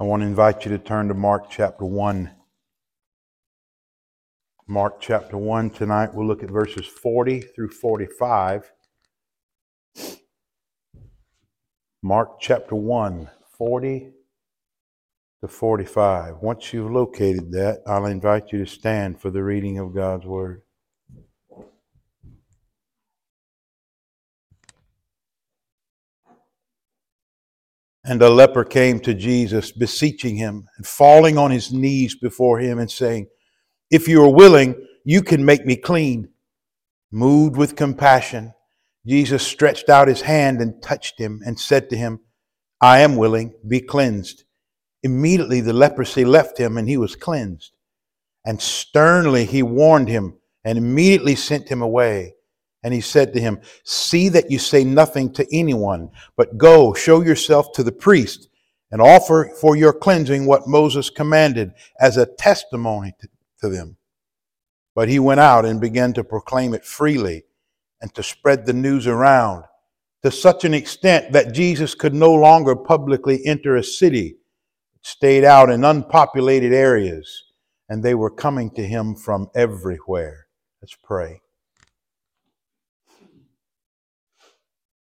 I want to invite you to turn to Mark chapter 1. Mark chapter 1 tonight. We'll look at verses 40 through 45. Mark chapter 1, 40 to 45. Once you've located that, I'll invite you to stand for the reading of God's Word. And a leper came to Jesus, beseeching him and falling on his knees before him and saying, If you are willing, you can make me clean. Moved with compassion, Jesus stretched out his hand and touched him and said to him, I am willing, be cleansed. Immediately the leprosy left him and he was cleansed. And sternly he warned him and immediately sent him away. And he said to him, See that you say nothing to anyone, but go, show yourself to the priest, and offer for your cleansing what Moses commanded as a testimony to, them. But he went out and began to proclaim it freely and to spread the news around to such an extent that Jesus could no longer publicly enter a city, stayed out in unpopulated areas, and they were coming to him from everywhere. Let's pray.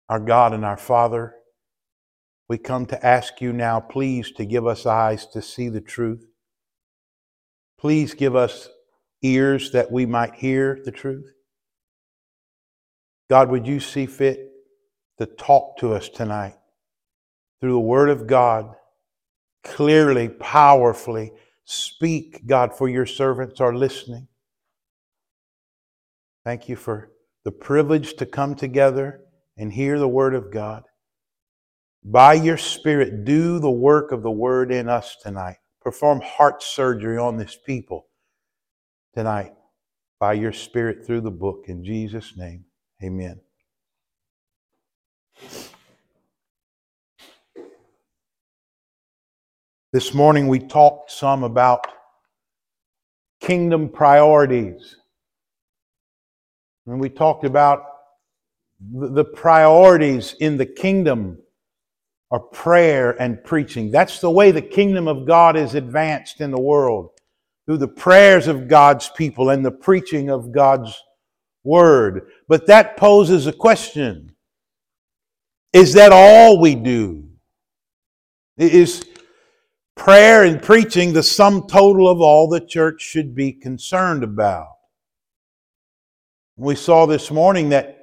Our God and our Father, we come to ask you now, please, to give us eyes to see the truth. Please give us ears that we might hear the truth. God, would you see fit to talk to us tonight through the Word of God, clearly, powerfully? Speak, God, for your servants are listening. Thank you for the privilege to come together and hear the Word of God. By your Spirit, do the work of the Word in us tonight. Perform heart surgery on this people tonight by your Spirit through the book. In Jesus' name, amen. This morning we talked some about kingdom priorities. And we talked about the priorities in the kingdom are prayer and preaching. That's the way the kingdom of God is advanced in the world through the prayers of God's people and the preaching of God's word. But that poses a question Is that all we do? Is prayer and preaching the sum total of all the church should be concerned about? We saw this morning that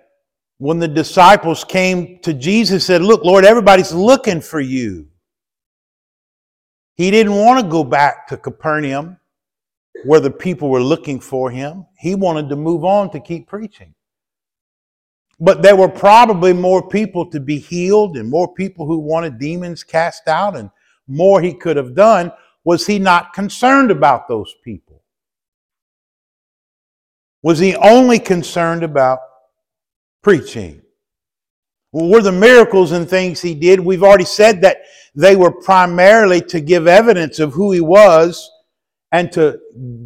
when the disciples came to Jesus said, Look, Lord, everybody's looking for you. He didn't want to go back to Capernaum where the people were looking for him. He wanted to move on to keep preaching. But there were probably more people to be healed and more people who wanted demons cast out and more he could have done. Was he not concerned about those people? Was he only concerned about preaching. Well, were the miracles and things he did? We've already said that they were primarily to give evidence of who he was and to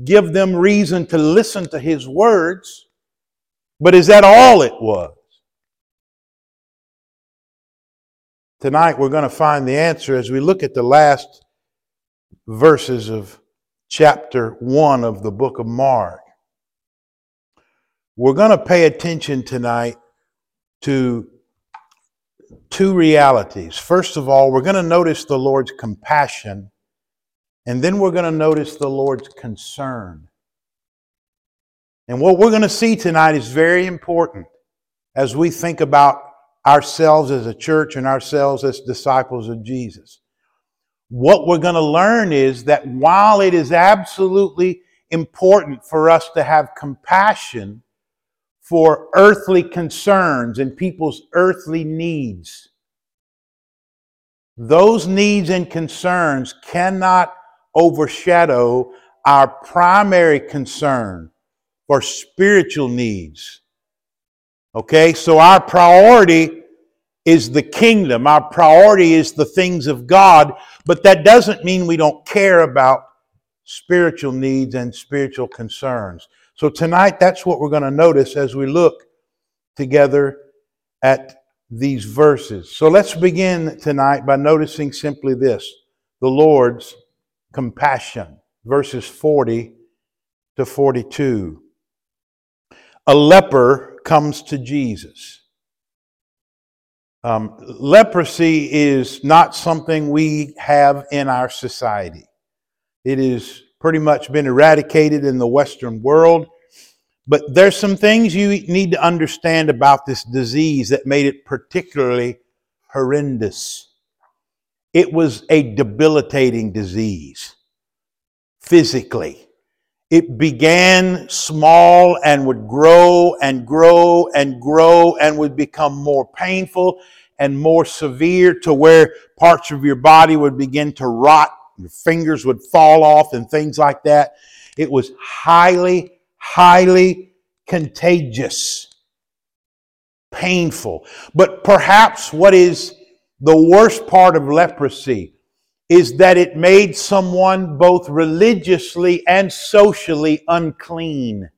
give them reason to listen to his words. But is that all it was? Tonight we're going to find the answer as we look at the last verses of chapter 1 of the book of Mark. We're going to pay attention tonight to two realities. First of all, we're going to notice the Lord's compassion, and then we're going to notice the Lord's concern. And what we're going to see tonight is very important as we think about ourselves as a church and ourselves as disciples of Jesus. What we're going to learn is that while it is absolutely important for us to have compassion for earthly concerns and people's earthly needs. Those needs and concerns cannot overshadow our primary concern for spiritual needs. Okay, so our priority is the kingdom, our priority is the things of God, but that doesn't mean we don't care about spiritual needs and spiritual concerns. So tonight, that's what we're going to notice as we look together at these verses. So let's begin tonight by noticing simply this the Lord's compassion. Verses 40 to 42. A leper comes to Jesus. Um, leprosy is not something we have in our society. It has pretty much been eradicated in the Western world. But there's some things you need to understand about this disease that made it particularly horrendous. It was a debilitating disease physically. It began small and would grow and grow and grow and would become more painful and more severe to where parts of your body would begin to rot, your fingers would fall off, and things like that. It was highly, highly contagious, painful. But perhaps what is the worst part of leprosy is that it made someone both religiously and socially unclean.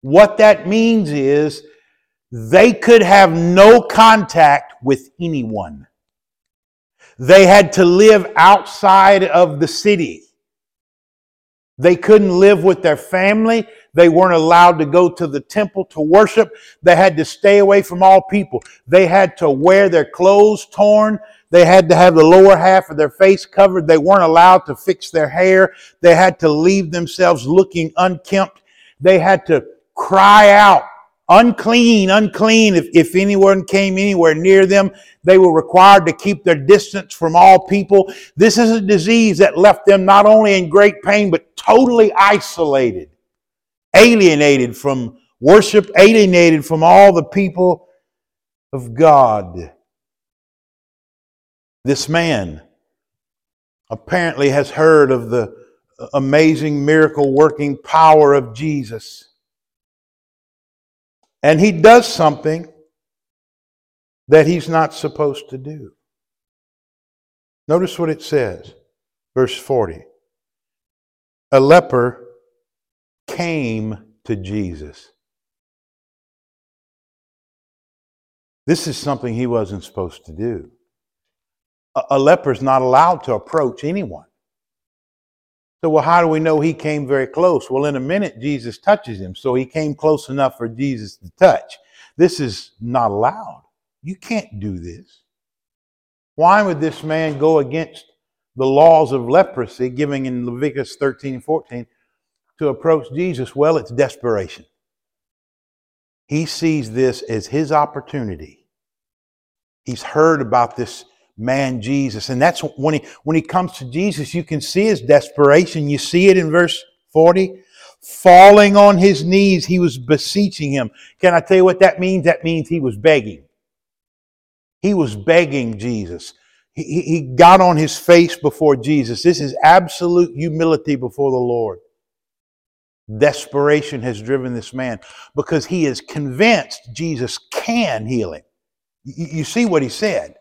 What that means is they could have no contact with anyone. They had to live outside of the city. They couldn't live with their family. They weren't allowed to go to the temple to worship. They had to stay away from all people. They had to wear their clothes torn. They had to have the lower half of their face covered. They weren't allowed to fix their hair. They had to leave themselves looking unkempt. They had to cry out, unclean, unclean. If, if anyone came anywhere near them, they were required to keep their distance from all people. This is a disease that left them not only in great pain, but totally isolated alienated from worship, alienated from all the people of God. This man apparently has heard of the amazing miracle working power of Jesus. And he does something that he's not supposed to do. Notice what it says, verse 40. A leper came to Jesus. This is something he wasn't supposed to do. A, a leper is not allowed to approach anyone. So, well, how do we know he came very close? Well, in a minute, Jesus touches him. So he came close enough for Jesus to touch. This is not allowed. You can't do this. Why would this man go against the laws of leprosy, giving in Leviticus 13 and 14? To approach Jesus? Well, it's desperation. He sees this as his opportunity. He's heard about this man Jesus, and that's when he when he comes to Jesus, you can see his desperation. You see it in verse 40. Falling on his knees, he was beseeching him. Can I tell you what that means? That means he was begging. He was begging Jesus. He, he got on his face before Jesus. This is absolute humility before the Lord. Desperation has driven this man because he is convinced Jesus can heal him. You see what he said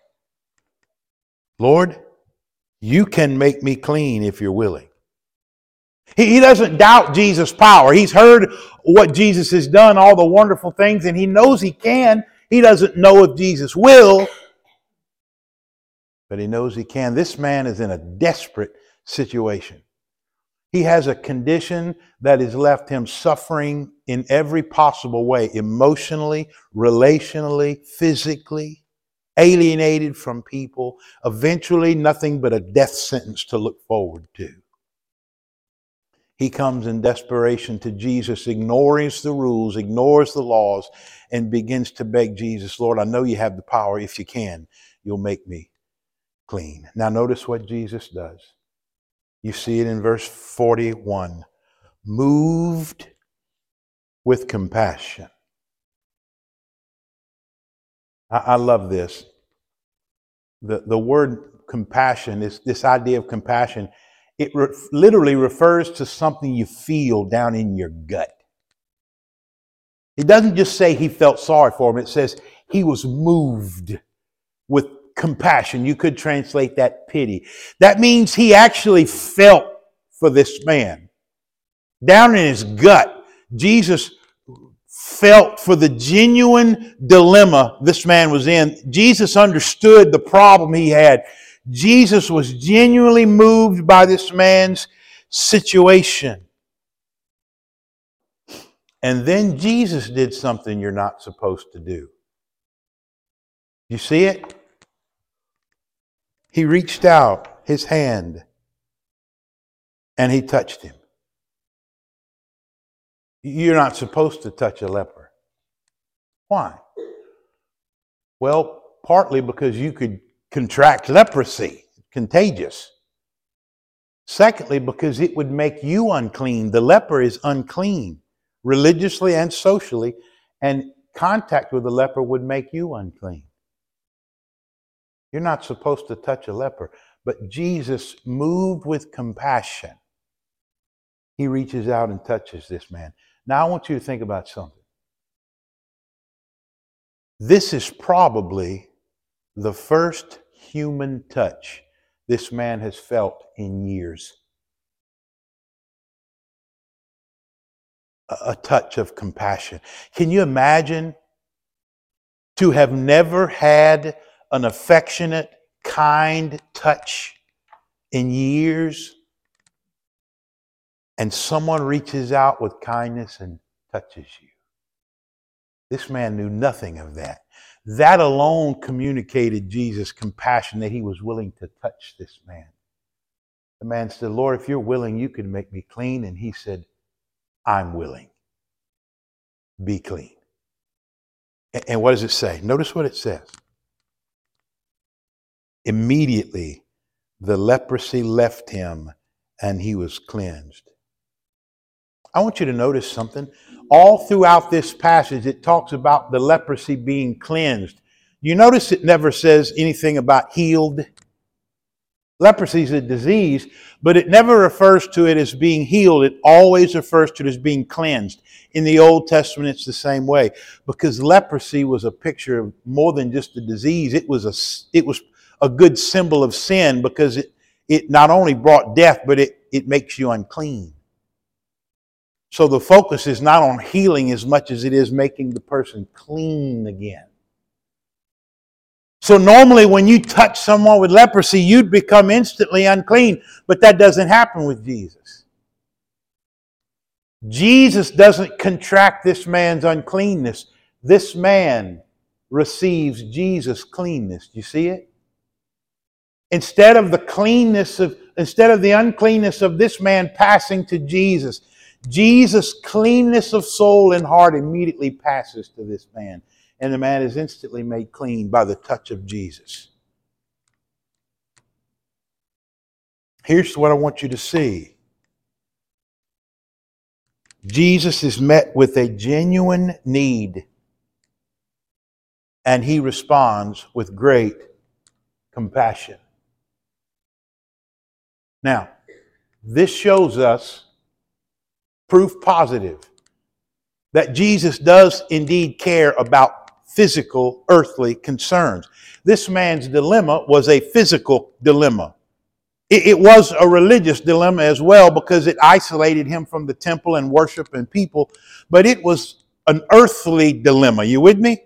Lord, you can make me clean if you're willing. He, doesn't doubt Jesus' power. He's heard what Jesus has done, all the wonderful things, and he knows he can. He doesn't know if Jesus will, but he knows he can. This man is in a desperate situation. He has a condition that has left him suffering in every possible way emotionally, relationally, physically, alienated from people, eventually, nothing but a death sentence to look forward to. He comes in desperation to Jesus, ignores the rules, ignores the laws, and begins to beg Jesus, Lord, I know you have the power. If you can, you'll make me clean. Now, notice what Jesus does. You see it in verse 41. Moved with compassion. I, I love this. The, the word compassion is this idea of compassion. It re- literally refers to something you feel down in your gut. It doesn't just say he felt sorry for him, it says he was moved with compassion. You could translate that pity. That means he actually felt for this man. Down in his gut, Jesus felt for the genuine dilemma this man was in. Jesus understood the problem he had. Jesus was genuinely moved by this man's situation. And then Jesus did something you're not supposed to do. You see it? He reached out his hand and he touched him. You're not supposed to touch a leper. Why? Well, partly because you could contract leprosy, contagious. Secondly, because it would make you unclean. The leper is unclean, religiously and socially, and contact with the leper would make you unclean. You're not supposed to touch a leper. But Jesus, moved with compassion, he reaches out and touches this man. Now, I want you to think about something. This is probably the first human touch this man has felt in years. A touch of compassion. Can you imagine to have never had an affectionate, kind touch in years? And someone reaches out with kindness and touches you. This man knew nothing of that. That alone communicated Jesus' compassion that he was willing to touch this man. The man said, Lord, if you're willing, you can make me clean. And he said, I'm willing. Be clean. And what does it say? Notice what it says. Immediately, the leprosy left him and he was cleansed. I want you to notice something. All throughout this passage, it talks about the leprosy being cleansed. You notice it never says anything about healed. Leprosy is a disease, but it never refers to it as being healed. It always refers to it as being cleansed. In the Old Testament, it's the same way because leprosy was a picture of more than just a disease. It was a, it was a good symbol of sin because it, it not only brought death, but it, it makes you unclean. So the focus is not on healing as much as it is making the person clean again. So normally when you touch someone with leprosy, you'd become instantly unclean, but that doesn't happen with Jesus. Jesus doesn't contract this man's uncleanness. This man receives Jesus' cleanness. Do you see it? Instead of the cleanness of instead of the uncleanness of this man passing to Jesus, Jesus' cleanness of soul and heart immediately passes to this man, and the man is instantly made clean by the touch of Jesus. Here's what I want you to see Jesus is met with a genuine need, and he responds with great compassion. Now, this shows us proof positive that Jesus does indeed care about physical, earthly concerns. This man's dilemma was a physical dilemma. It, it, was a religious dilemma as well because it isolated him from the temple and worship and people, but it was an earthly dilemma. You with me?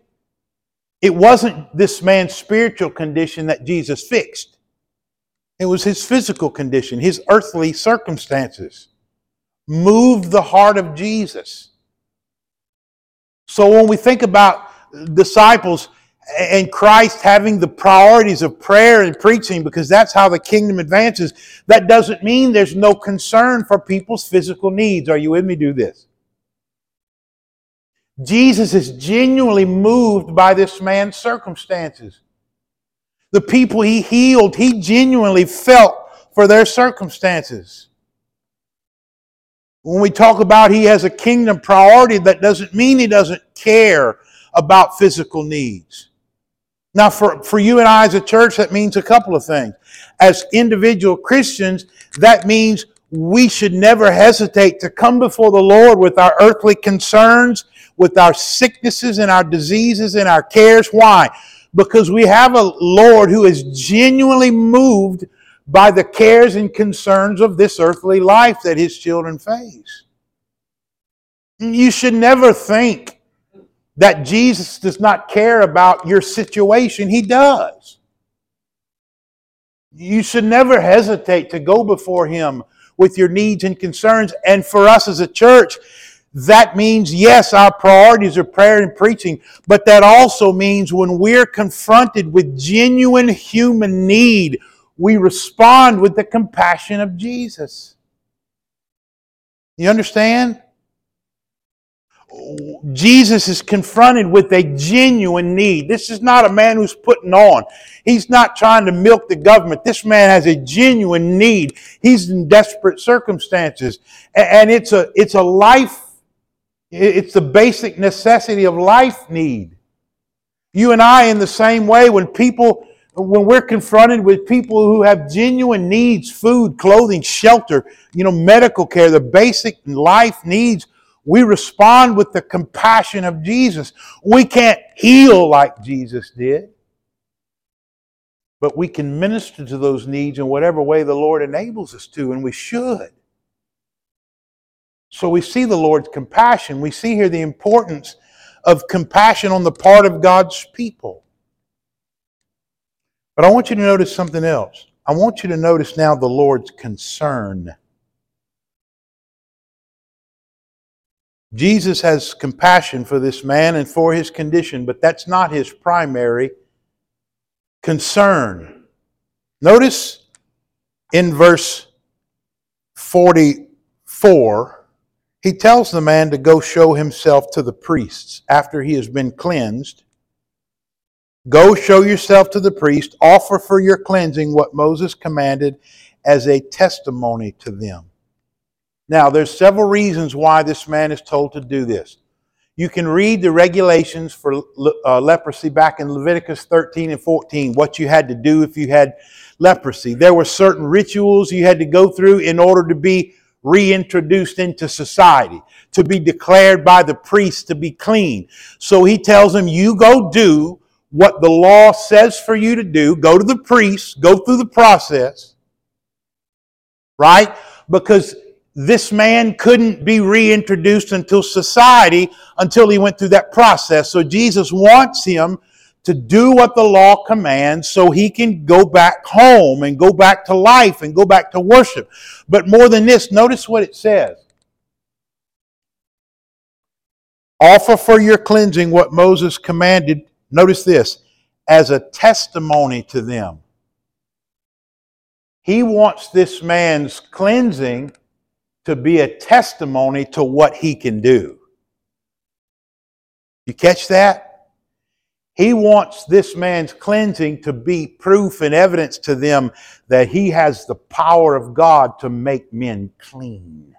It wasn't this man's spiritual condition that Jesus fixed. It was his physical condition, his earthly circumstances moved the heart of Jesus. So when we think about disciples and Christ having the priorities of prayer and preaching, because that's how the kingdom advances, that doesn't mean there's no concern for people's physical needs. Are you with me? Do this. Jesus is genuinely moved by this man's circumstances. The people he healed, he genuinely felt for their circumstances. When we talk about he has a kingdom priority, that doesn't mean he doesn't care about physical needs. Now, for, for you and I as a church, that means a couple of things. As individual Christians, that means we should never hesitate to come before the Lord with our earthly concerns, with our sicknesses and our diseases and our cares. Why? Because we have a Lord who is genuinely moved by the cares and concerns of this earthly life that his children face. You should never think that Jesus does not care about your situation. He does. You should never hesitate to go before Him with your needs and concerns. And for us as a church, that means, yes, our priorities are prayer and preaching, but that also means when we're confronted with genuine human need, we respond with the compassion of Jesus. You understand? Jesus is confronted with a genuine need. This is not a man who's putting on. He's not trying to milk the government. This man has a genuine need. He's in desperate circumstances. And it's a, it's a life, it's the basic necessity of life need. You and I, in the same way, when people, when we're confronted with people who have genuine needs, food, clothing, shelter, you know, medical care, the basic life needs, we respond with the compassion of Jesus. We can't heal like Jesus did, but we can minister to those needs in whatever way the Lord enables us to, and we should. So we see the Lord's compassion. We see here the importance of compassion on the part of God's people. But I want you to notice something else. I want you to notice now the Lord's concern. Jesus has compassion for this man and for his condition, but that's not his primary concern. Notice in verse 44, he tells the man to go show himself to the priests after he has been cleansed. Go show yourself to the priest, offer for your cleansing what Moses commanded as a testimony to them. Now, there's several reasons why this man is told to do this. You can read the regulations for uh, leprosy back in Leviticus 13 and 14, what you had to do if you had leprosy. There were certain rituals you had to go through in order to be reintroduced into society, to be declared by the priest to be clean. So he tells him, You go do what the law says for you to do. Go to the priest, go through the process, right? Because this man couldn't be reintroduced into society until he went through that process. So Jesus wants him to do what the law commands so he can go back home and go back to life and go back to worship. But more than this, notice what it says. Offer for your cleansing what Moses commanded, notice this, as a testimony to them. He wants this man's cleansing to be a testimony to what he can do. You catch that? He wants this man's cleansing to be proof and evidence to them that he has the power of God to make men clean.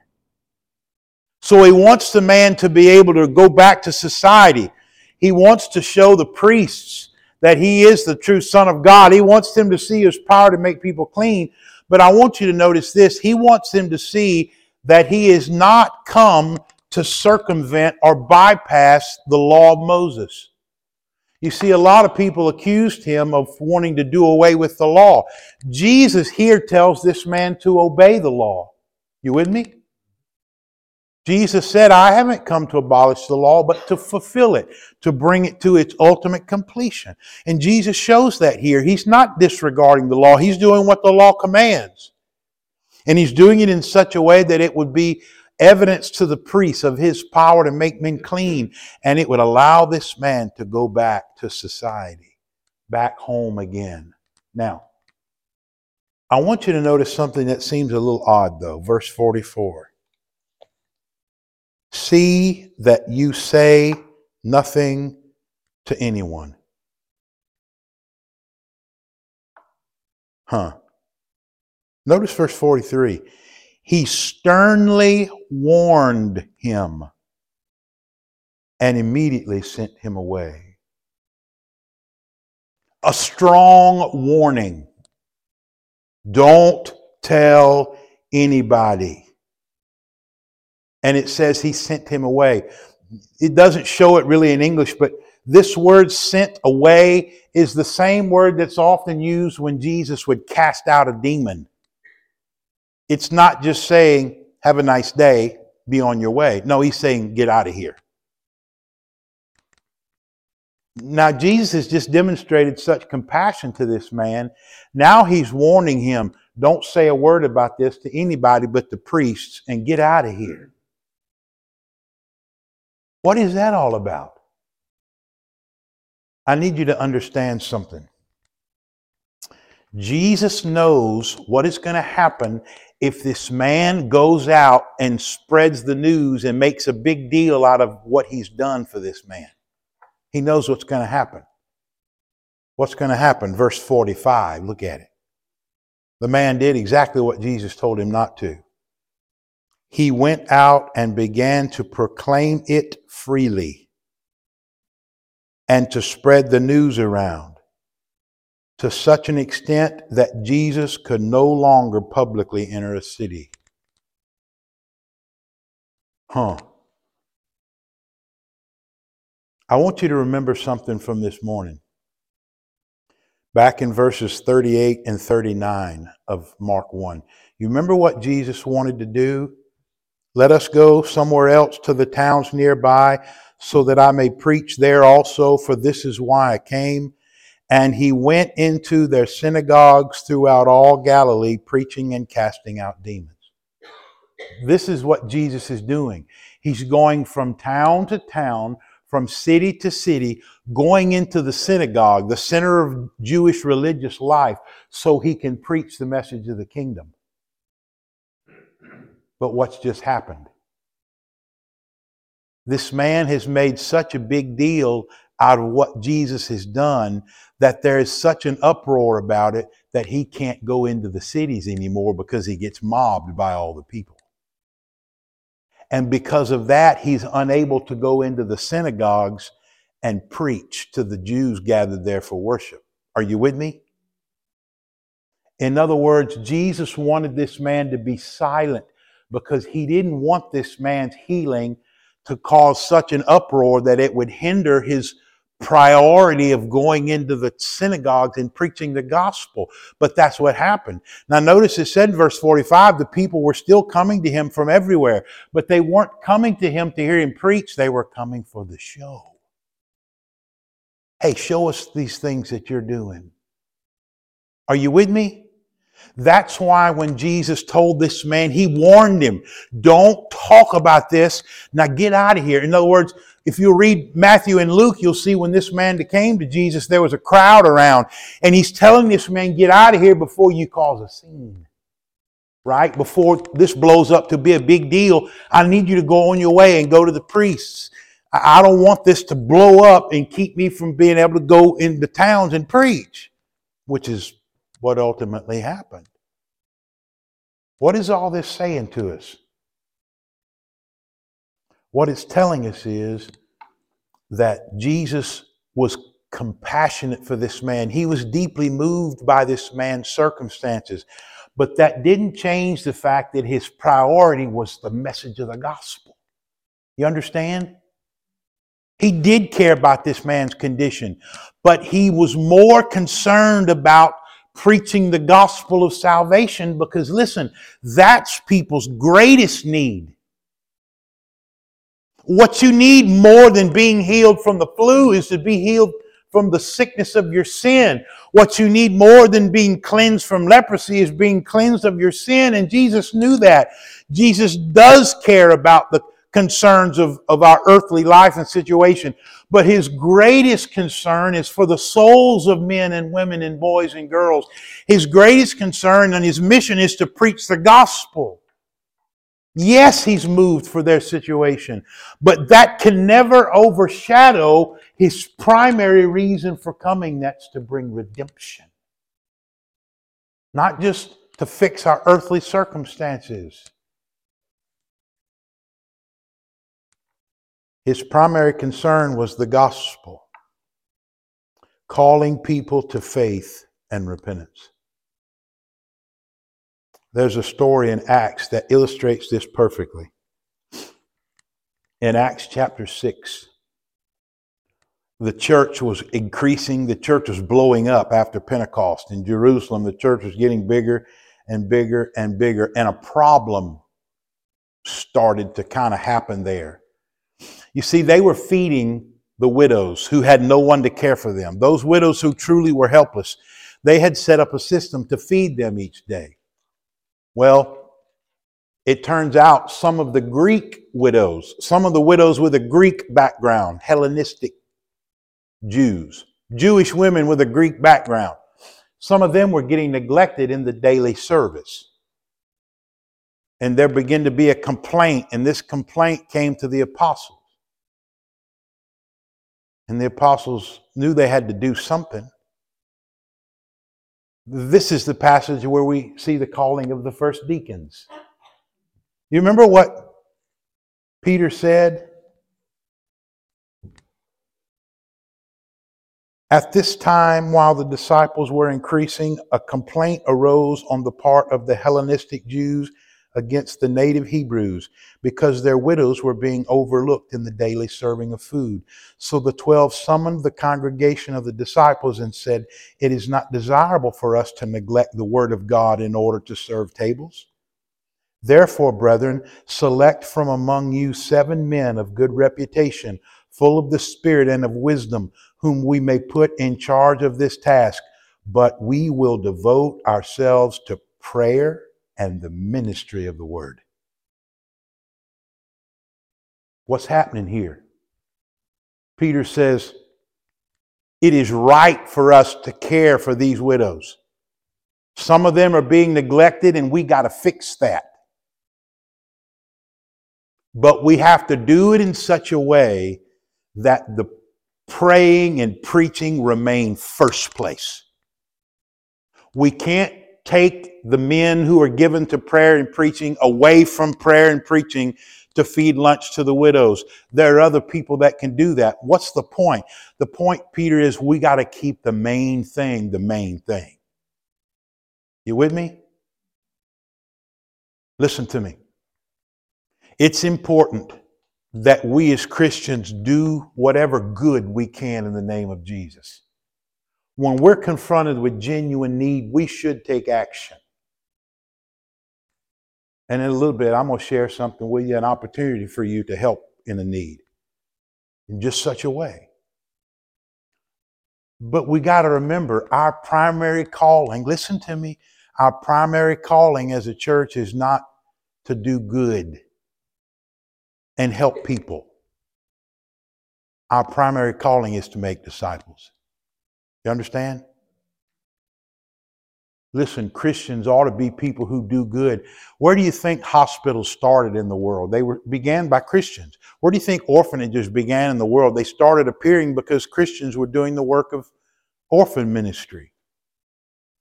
So he wants the man to be able to go back to society. He wants to show the priests that he is the true Son of God. He wants them to see his power to make people clean. But I want you to notice this. He wants them to see that he is not come to circumvent or bypass the law of Moses. You see, a lot of people accused him of wanting to do away with the law. Jesus here tells this man to obey the law. You with me? Jesus said, I haven't come to abolish the law, but to fulfill it, to bring it to its ultimate completion. And Jesus shows that here. He's not disregarding the law, he's doing what the law commands. And he's doing it in such a way that it would be evidence to the priests of his power to make men clean. And it would allow this man to go back to society, back home again. Now, I want you to notice something that seems a little odd, though. Verse 44. See that you say nothing to anyone. Huh. Notice verse 43. He sternly warned him and immediately sent him away. A strong warning. Don't tell anybody. And it says he sent him away. It doesn't show it really in English, but this word sent away is the same word that's often used when Jesus would cast out a demon. It's not just saying, have a nice day, be on your way. No, he's saying, get out of here. Now, Jesus has just demonstrated such compassion to this man. Now he's warning him don't say a word about this to anybody but the priests and get out of here. What is that all about? I need you to understand something. Jesus knows what is going to happen if this man goes out and spreads the news and makes a big deal out of what he's done for this man. He knows what's going to happen. What's going to happen? Verse 45, look at it. The man did exactly what Jesus told him not to. He went out and began to proclaim it freely and to spread the news around to such an extent that Jesus could no longer publicly enter a city. Huh. I want you to remember something from this morning. Back in verses 38 and 39 of Mark 1. You remember what Jesus wanted to do? Let us go somewhere else to the towns nearby so that I may preach there also, for this is why I came. And he went into their synagogues throughout all Galilee, preaching and casting out demons. This is what Jesus is doing. He's going from town to town, from city to city, going into the synagogue, the center of Jewish religious life, so he can preach the message of the kingdom. But what's just happened? This man has made such a big deal out of what Jesus has done that there is such an uproar about it that he can't go into the cities anymore because he gets mobbed by all the people. And because of that, he's unable to go into the synagogues and preach to the Jews gathered there for worship. Are you with me? In other words, Jesus wanted this man to be silent because he didn't want this man's healing to cause such an uproar that it would hinder his priority of going into the synagogues and preaching the gospel. But that's what happened. Now, notice it said in verse 45 the people were still coming to him from everywhere, but they weren't coming to him to hear him preach, they were coming for the show. Hey, show us these things that you're doing. Are you with me? That's why when Jesus told this man, he warned him, don't talk about this. Now get out of here. In other words, if you read Matthew and Luke, you'll see when this man came to Jesus, there was a crowd around. And he's telling this man, get out of here before you cause a scene. Right? Before this blows up to be a big deal, I need you to go on your way and go to the priests. I don't want this to blow up and keep me from being able to go into towns and preach, which is what ultimately happened. What is all this saying to us? What it's telling us is that Jesus was compassionate for this man. He was deeply moved by this man's circumstances. But that didn't change the fact that his priority was the message of the gospel. You understand? He did care about this man's condition, but he was more concerned about preaching the gospel of salvation because, listen, that's people's greatest need. What you need more than being healed from the flu is to be healed from the sickness of your sin. What you need more than being cleansed from leprosy is being cleansed of your sin. And Jesus knew that. Jesus does care about the concerns of, of our earthly life and situation. But his greatest concern is for the souls of men and women and boys and girls. His greatest concern and his mission is to preach the gospel. Yes, he's moved for their situation, but that can never overshadow his primary reason for coming that's to bring redemption. Not just to fix our earthly circumstances. His primary concern was the gospel, calling people to faith and repentance. There's a story in Acts that illustrates this perfectly. In Acts chapter 6, the church was increasing, the church was blowing up after Pentecost. In Jerusalem, the church was getting bigger and bigger and bigger, and a problem started to kind of happen there. You see, they were feeding the widows who had no one to care for them, those widows who truly were helpless. They had set up a system to feed them each day. Well, it turns out some of the Greek widows, some of the widows with a Greek background, Hellenistic Jews, Jewish women with a Greek background, some of them were getting neglected in the daily service. And there began to be a complaint, and this complaint came to the apostles. And the apostles knew they had to do something. This is the passage where we see the calling of the first deacons. You remember what Peter said? At this time, while the disciples were increasing, a complaint arose on the part of the Hellenistic Jews against the native Hebrews because their widows were being overlooked in the daily serving of food. So the twelve summoned the congregation of the disciples and said, It is not desirable for us to neglect the word of God in order to serve tables. Therefore, brethren, select from among you seven men of good reputation, full of the Spirit and of wisdom, whom we may put in charge of this task. But we will devote ourselves to prayer and the ministry of the word. What's happening here? Peter says, It is right for us to care for these widows. Some of them are being neglected, and we got to fix that. But we have to do it in such a way that the praying and preaching remain first place. We can't take the men who are given to prayer and preaching away from prayer and preaching to feed lunch to the widows. There are other people that can do that. What's the point? The point, Peter, is we got to keep the main thing the main thing. You with me? Listen to me. It's important that we as Christians do whatever good we can in the name of Jesus. When we're confronted with genuine need, we should take action. And in a little bit, I'm going to share something with you, an opportunity for you to help in a need in just such a way. But we got to remember our primary calling, listen to me, our primary calling as a church is not to do good and help people. Our primary calling is to make disciples. You understand? Listen, Christians ought to be people who do good. Where do you think hospitals started in the world? They were began by Christians. Where do you think orphanages began in the world? They started appearing because Christians were doing the work of orphan ministry.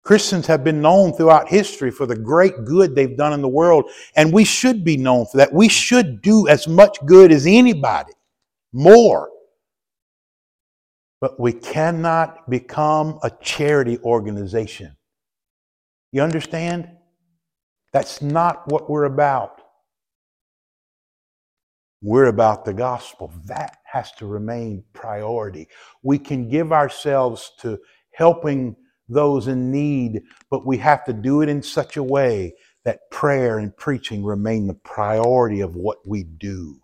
Christians have been known throughout history for the great good they've done in the world, and we should be known for that. We should do as much good as anybody, more. But we cannot become a charity organization. You understand? That's not what we're about. We're about the gospel. That has to remain priority. We can give ourselves to helping those in need, but we have to do it in such a way that prayer and preaching remain the priority of what we do.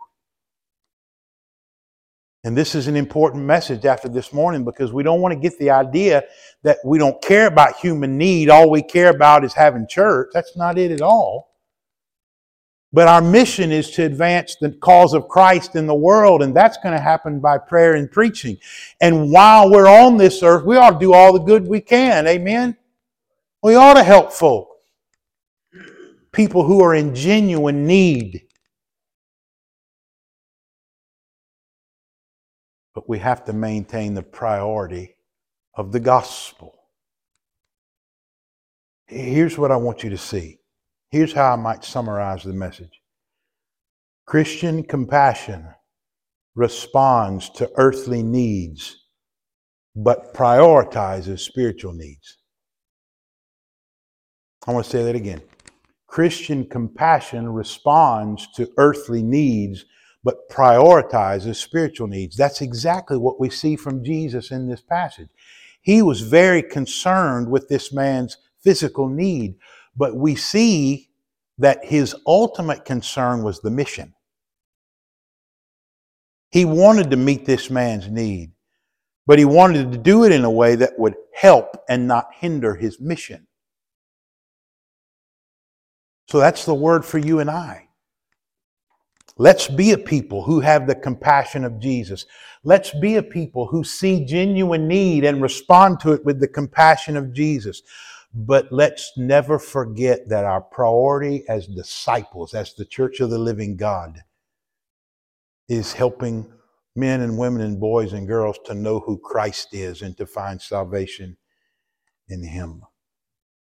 And this is an important message after this morning because we don't want to get the idea that we don't care about human need. All we care about is having church. That's not it at all. But our mission is to advance the cause of Christ in the world, and that's going to happen by prayer and preaching. And while we're on this earth, we ought to do all the good we can. Amen? We ought to help folk, people who are in genuine need. But we have to maintain the priority of the gospel. Here's what I want you to see Here's how I might summarize the message Christian compassion responds to earthly needs, but prioritizes spiritual needs. I want to say that again. Christian compassion responds to earthly needs, but prioritizes spiritual needs. That's exactly what we see from Jesus in this passage. He was very concerned with this man's physical need, but we see that his ultimate concern was the mission. He wanted to meet this man's need, but he wanted to do it in a way that would help and not hinder his mission. So that's the word for you and I. Let's be a people who have the compassion of Jesus. Let's be a people who see genuine need and respond to it with the compassion of Jesus. But let's never forget that our priority as disciples, as the church of the living God, is helping men and women and boys and girls to know who Christ is and to find salvation in Him.